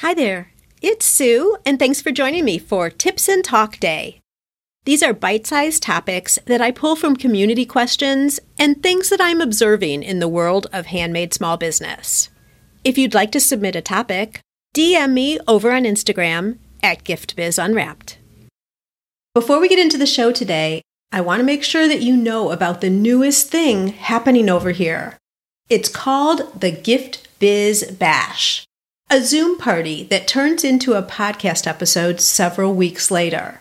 Hi there, it's Sue, and thanks for joining me for Tips and Talk Day. These are bite sized topics that I pull from community questions and things that I'm observing in the world of handmade small business. If you'd like to submit a topic, DM me over on Instagram at GiftBizUnwrapped. Before we get into the show today, I want to make sure that you know about the newest thing happening over here. It's called the Gift Biz Bash a Zoom party that turns into a podcast episode several weeks later.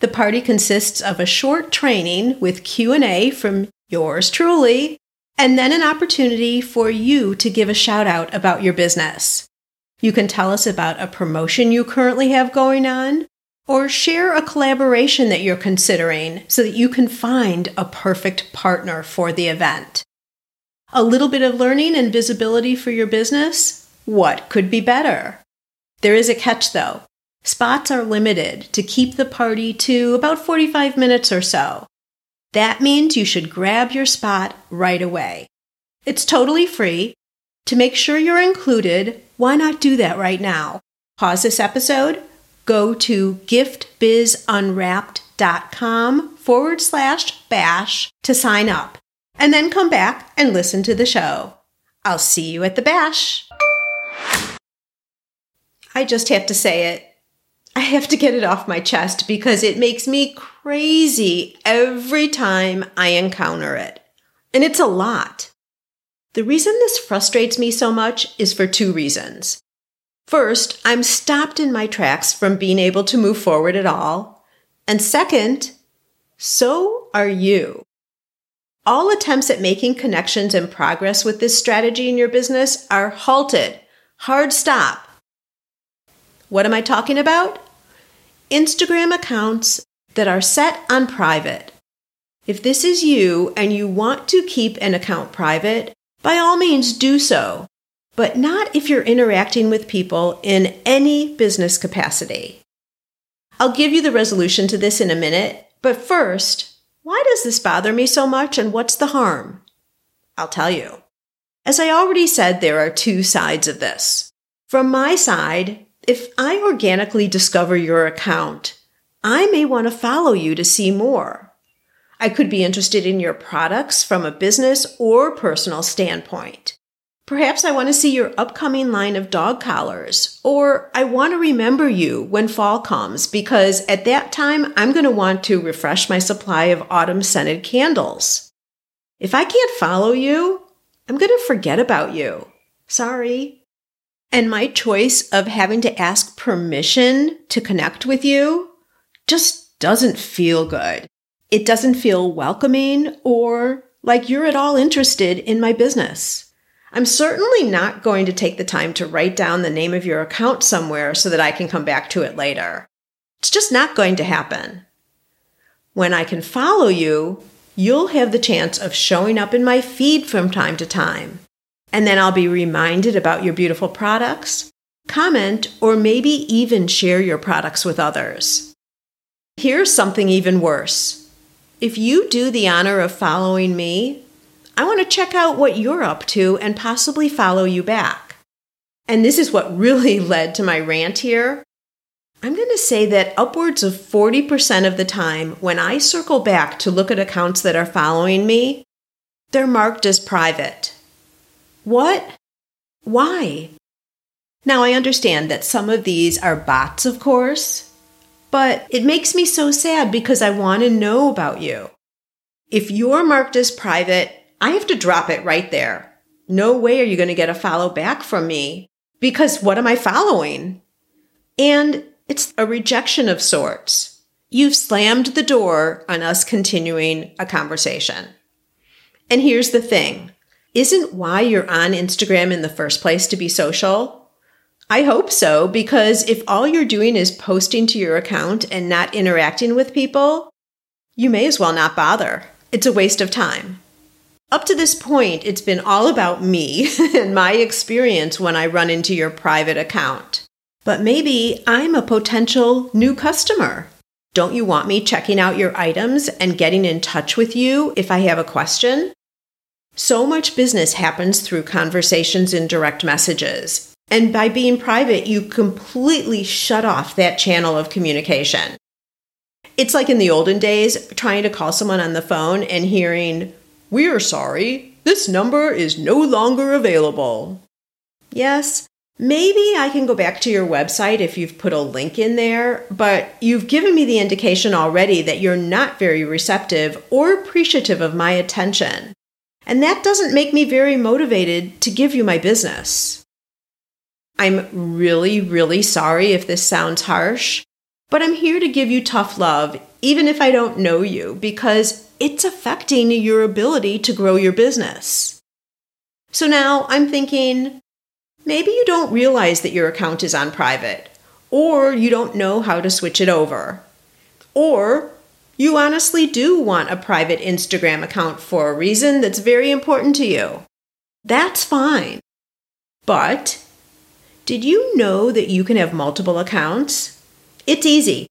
The party consists of a short training with Q&A from yours truly and then an opportunity for you to give a shout out about your business. You can tell us about a promotion you currently have going on or share a collaboration that you're considering so that you can find a perfect partner for the event. A little bit of learning and visibility for your business what could be better? There is a catch though. Spots are limited to keep the party to about 45 minutes or so. That means you should grab your spot right away. It's totally free. To make sure you're included, why not do that right now? Pause this episode, go to giftbizunwrapped.com forward slash bash to sign up, and then come back and listen to the show. I'll see you at the bash. I just have to say it. I have to get it off my chest because it makes me crazy every time I encounter it. And it's a lot. The reason this frustrates me so much is for two reasons. First, I'm stopped in my tracks from being able to move forward at all. And second, so are you. All attempts at making connections and progress with this strategy in your business are halted. Hard stop what am I talking about? Instagram accounts that are set on private. If this is you and you want to keep an account private, by all means do so, but not if you're interacting with people in any business capacity. I'll give you the resolution to this in a minute, but first, why does this bother me so much and what's the harm? I'll tell you. As I already said, there are two sides of this. From my side, if I organically discover your account, I may want to follow you to see more. I could be interested in your products from a business or personal standpoint. Perhaps I want to see your upcoming line of dog collars, or I want to remember you when fall comes because at that time I'm going to want to refresh my supply of autumn scented candles. If I can't follow you, I'm going to forget about you. Sorry. And my choice of having to ask permission to connect with you just doesn't feel good. It doesn't feel welcoming or like you're at all interested in my business. I'm certainly not going to take the time to write down the name of your account somewhere so that I can come back to it later. It's just not going to happen. When I can follow you, you'll have the chance of showing up in my feed from time to time. And then I'll be reminded about your beautiful products, comment, or maybe even share your products with others. Here's something even worse. If you do the honor of following me, I want to check out what you're up to and possibly follow you back. And this is what really led to my rant here. I'm going to say that upwards of 40% of the time when I circle back to look at accounts that are following me, they're marked as private. What? Why? Now, I understand that some of these are bots, of course, but it makes me so sad because I want to know about you. If you're marked as private, I have to drop it right there. No way are you going to get a follow back from me because what am I following? And it's a rejection of sorts. You've slammed the door on us continuing a conversation. And here's the thing isn't why you're on Instagram in the first place to be social? I hope so, because if all you're doing is posting to your account and not interacting with people, you may as well not bother. It's a waste of time. Up to this point, it's been all about me and my experience when I run into your private account. But maybe I'm a potential new customer. Don't you want me checking out your items and getting in touch with you if I have a question? So much business happens through conversations in direct messages. And by being private, you completely shut off that channel of communication. It's like in the olden days trying to call someone on the phone and hearing, We are sorry, this number is no longer available. Yes, maybe I can go back to your website if you've put a link in there, but you've given me the indication already that you're not very receptive or appreciative of my attention. And that doesn't make me very motivated to give you my business. I'm really, really sorry if this sounds harsh, but I'm here to give you tough love, even if I don't know you, because it's affecting your ability to grow your business. So now I'm thinking maybe you don't realize that your account is on private, or you don't know how to switch it over, or you honestly do want a private Instagram account for a reason that's very important to you. That's fine. But did you know that you can have multiple accounts? It's easy.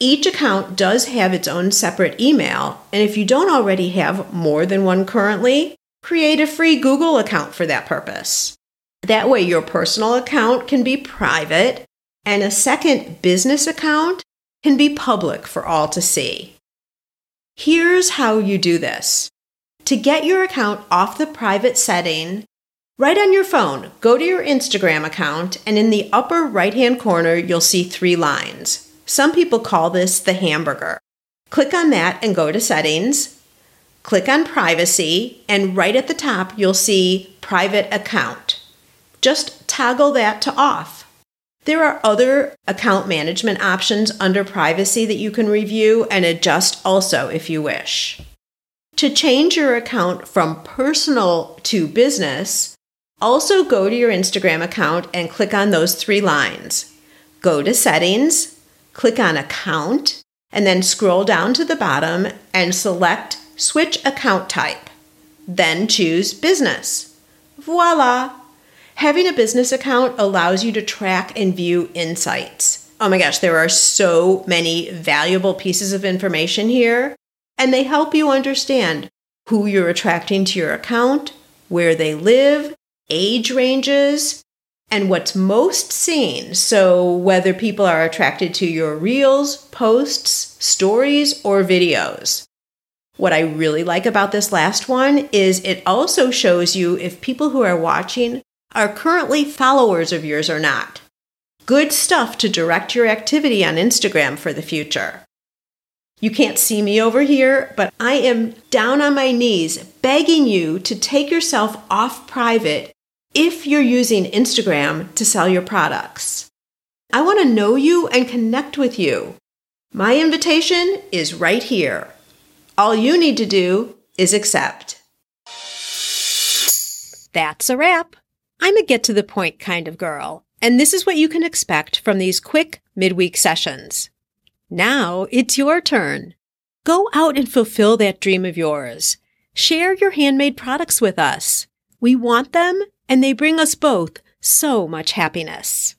Each account does have its own separate email, and if you don't already have more than one currently, create a free Google account for that purpose. That way, your personal account can be private, and a second business account can be public for all to see. Here's how you do this. To get your account off the private setting, right on your phone, go to your Instagram account, and in the upper right hand corner, you'll see three lines. Some people call this the hamburger. Click on that and go to Settings. Click on Privacy, and right at the top, you'll see Private Account. Just toggle that to off. There are other account management options under privacy that you can review and adjust also if you wish. To change your account from personal to business, also go to your Instagram account and click on those three lines. Go to Settings, click on Account, and then scroll down to the bottom and select Switch Account Type. Then choose Business. Voila! Having a business account allows you to track and view insights. Oh my gosh, there are so many valuable pieces of information here, and they help you understand who you're attracting to your account, where they live, age ranges, and what's most seen. So, whether people are attracted to your reels, posts, stories, or videos. What I really like about this last one is it also shows you if people who are watching are currently followers of yours or not. Good stuff to direct your activity on Instagram for the future. You can't see me over here, but I am down on my knees begging you to take yourself off private if you're using Instagram to sell your products. I want to know you and connect with you. My invitation is right here. All you need to do is accept. That's a wrap. I'm a get to the point kind of girl, and this is what you can expect from these quick midweek sessions. Now it's your turn. Go out and fulfill that dream of yours. Share your handmade products with us. We want them, and they bring us both so much happiness.